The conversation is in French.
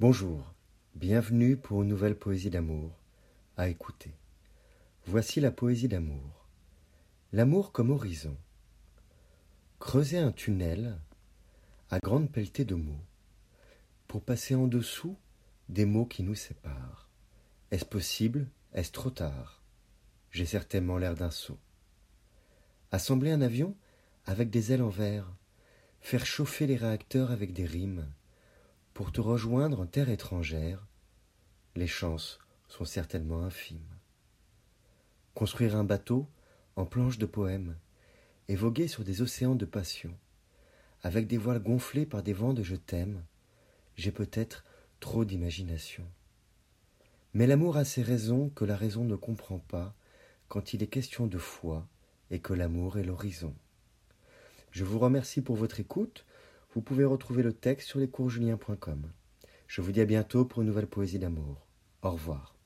Bonjour, bienvenue pour une nouvelle poésie d'amour à écouter. Voici la poésie d'amour. L'amour comme horizon. Creuser un tunnel à grande pelletée de mots pour passer en dessous des mots qui nous séparent. Est-ce possible? Est-ce trop tard? J'ai certainement l'air d'un sot. Assembler un avion avec des ailes en verre, faire chauffer les réacteurs avec des rimes, pour te rejoindre en terre étrangère, les chances sont certainement infimes. Construire un bateau en planches de poèmes et voguer sur des océans de passion, avec des voiles gonflées par des vents de je t'aime, j'ai peut-être trop d'imagination. Mais l'amour a ses raisons que la raison ne comprend pas quand il est question de foi et que l'amour est l'horizon. Je vous remercie pour votre écoute. Vous pouvez retrouver le texte sur lescoursjulien.com. Je vous dis à bientôt pour une nouvelle poésie d'amour. Au revoir.